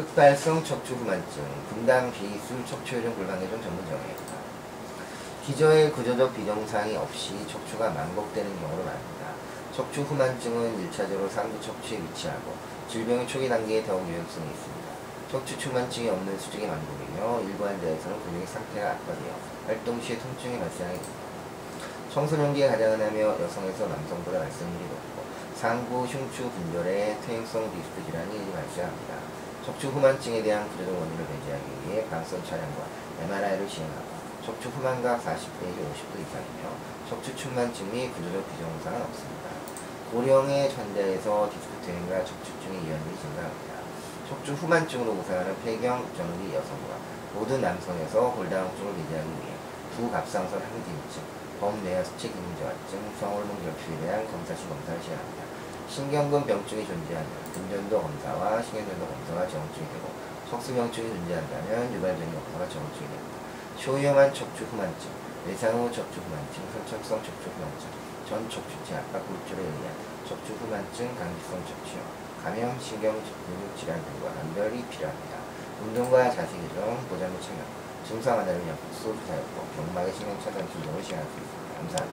흑발성 척추 후만증, 분당 비술 척추요정 불방요정 전문 정형외과. 기저의 구조적 비정상이 없이 척추가 만곡되는 경우를 말합니다. 척추 후만증은 1차적으로 상부 척추에 위치하고 질병의 초기 단계에 더욱 유용성이 있습니다. 척추 추만증이 없는 수직의 만곡이며 일부 환자에서는 근육의 상태가 악화되어 활동 시에 통증이 발생하게 됩니다. 청소년기에 가장 흔하며 여성에서 남성보다 발생률이 높고 상부 흉추 분절의 퇴행성 디스크 질환이 발생합니다. 척추 후만증에 대한 구조적 원인을 배제하기 위해 방선 촬영과 MRI를 시행하고 척추 후만각 40대에서 50도 이상이며 척추 충만증 및 구조적 비정상은 없습니다. 고령의 환자에서 디스크 퇴행과 척추증의 이완이 증가합니다. 척추 후만증으로 고생하는 폐경 전후기 여성과 모든 남성에서 골다공증을 배제하기 위해 부갑상선 항진증, 범뇌하수체 기능저하증, 성호르몬 결핍에 대한 검사 시 검사를 시행합니다. 신경근 병증이 존재하면 금전도 검사와 신경전도 검사가 정증이 되고 석수병증이 존재한다면 유발전이 검사가 정증이 됩니다. 초위험한 척추 후만증, 외상 후 척추 후만증, 선척성 척추 후만증, 전 척추체 압박 골절에 의한 척추 후만증, 강기성 척추염, 감염, 신경 근육 질환 등과 감별이 필요합니다. 운동과 자세 교정, 보장 및 착용, 증상 하나를 국소 조사였고 경막의 신경 차단 진동을 시행할 수 있습니다. 감사합니다.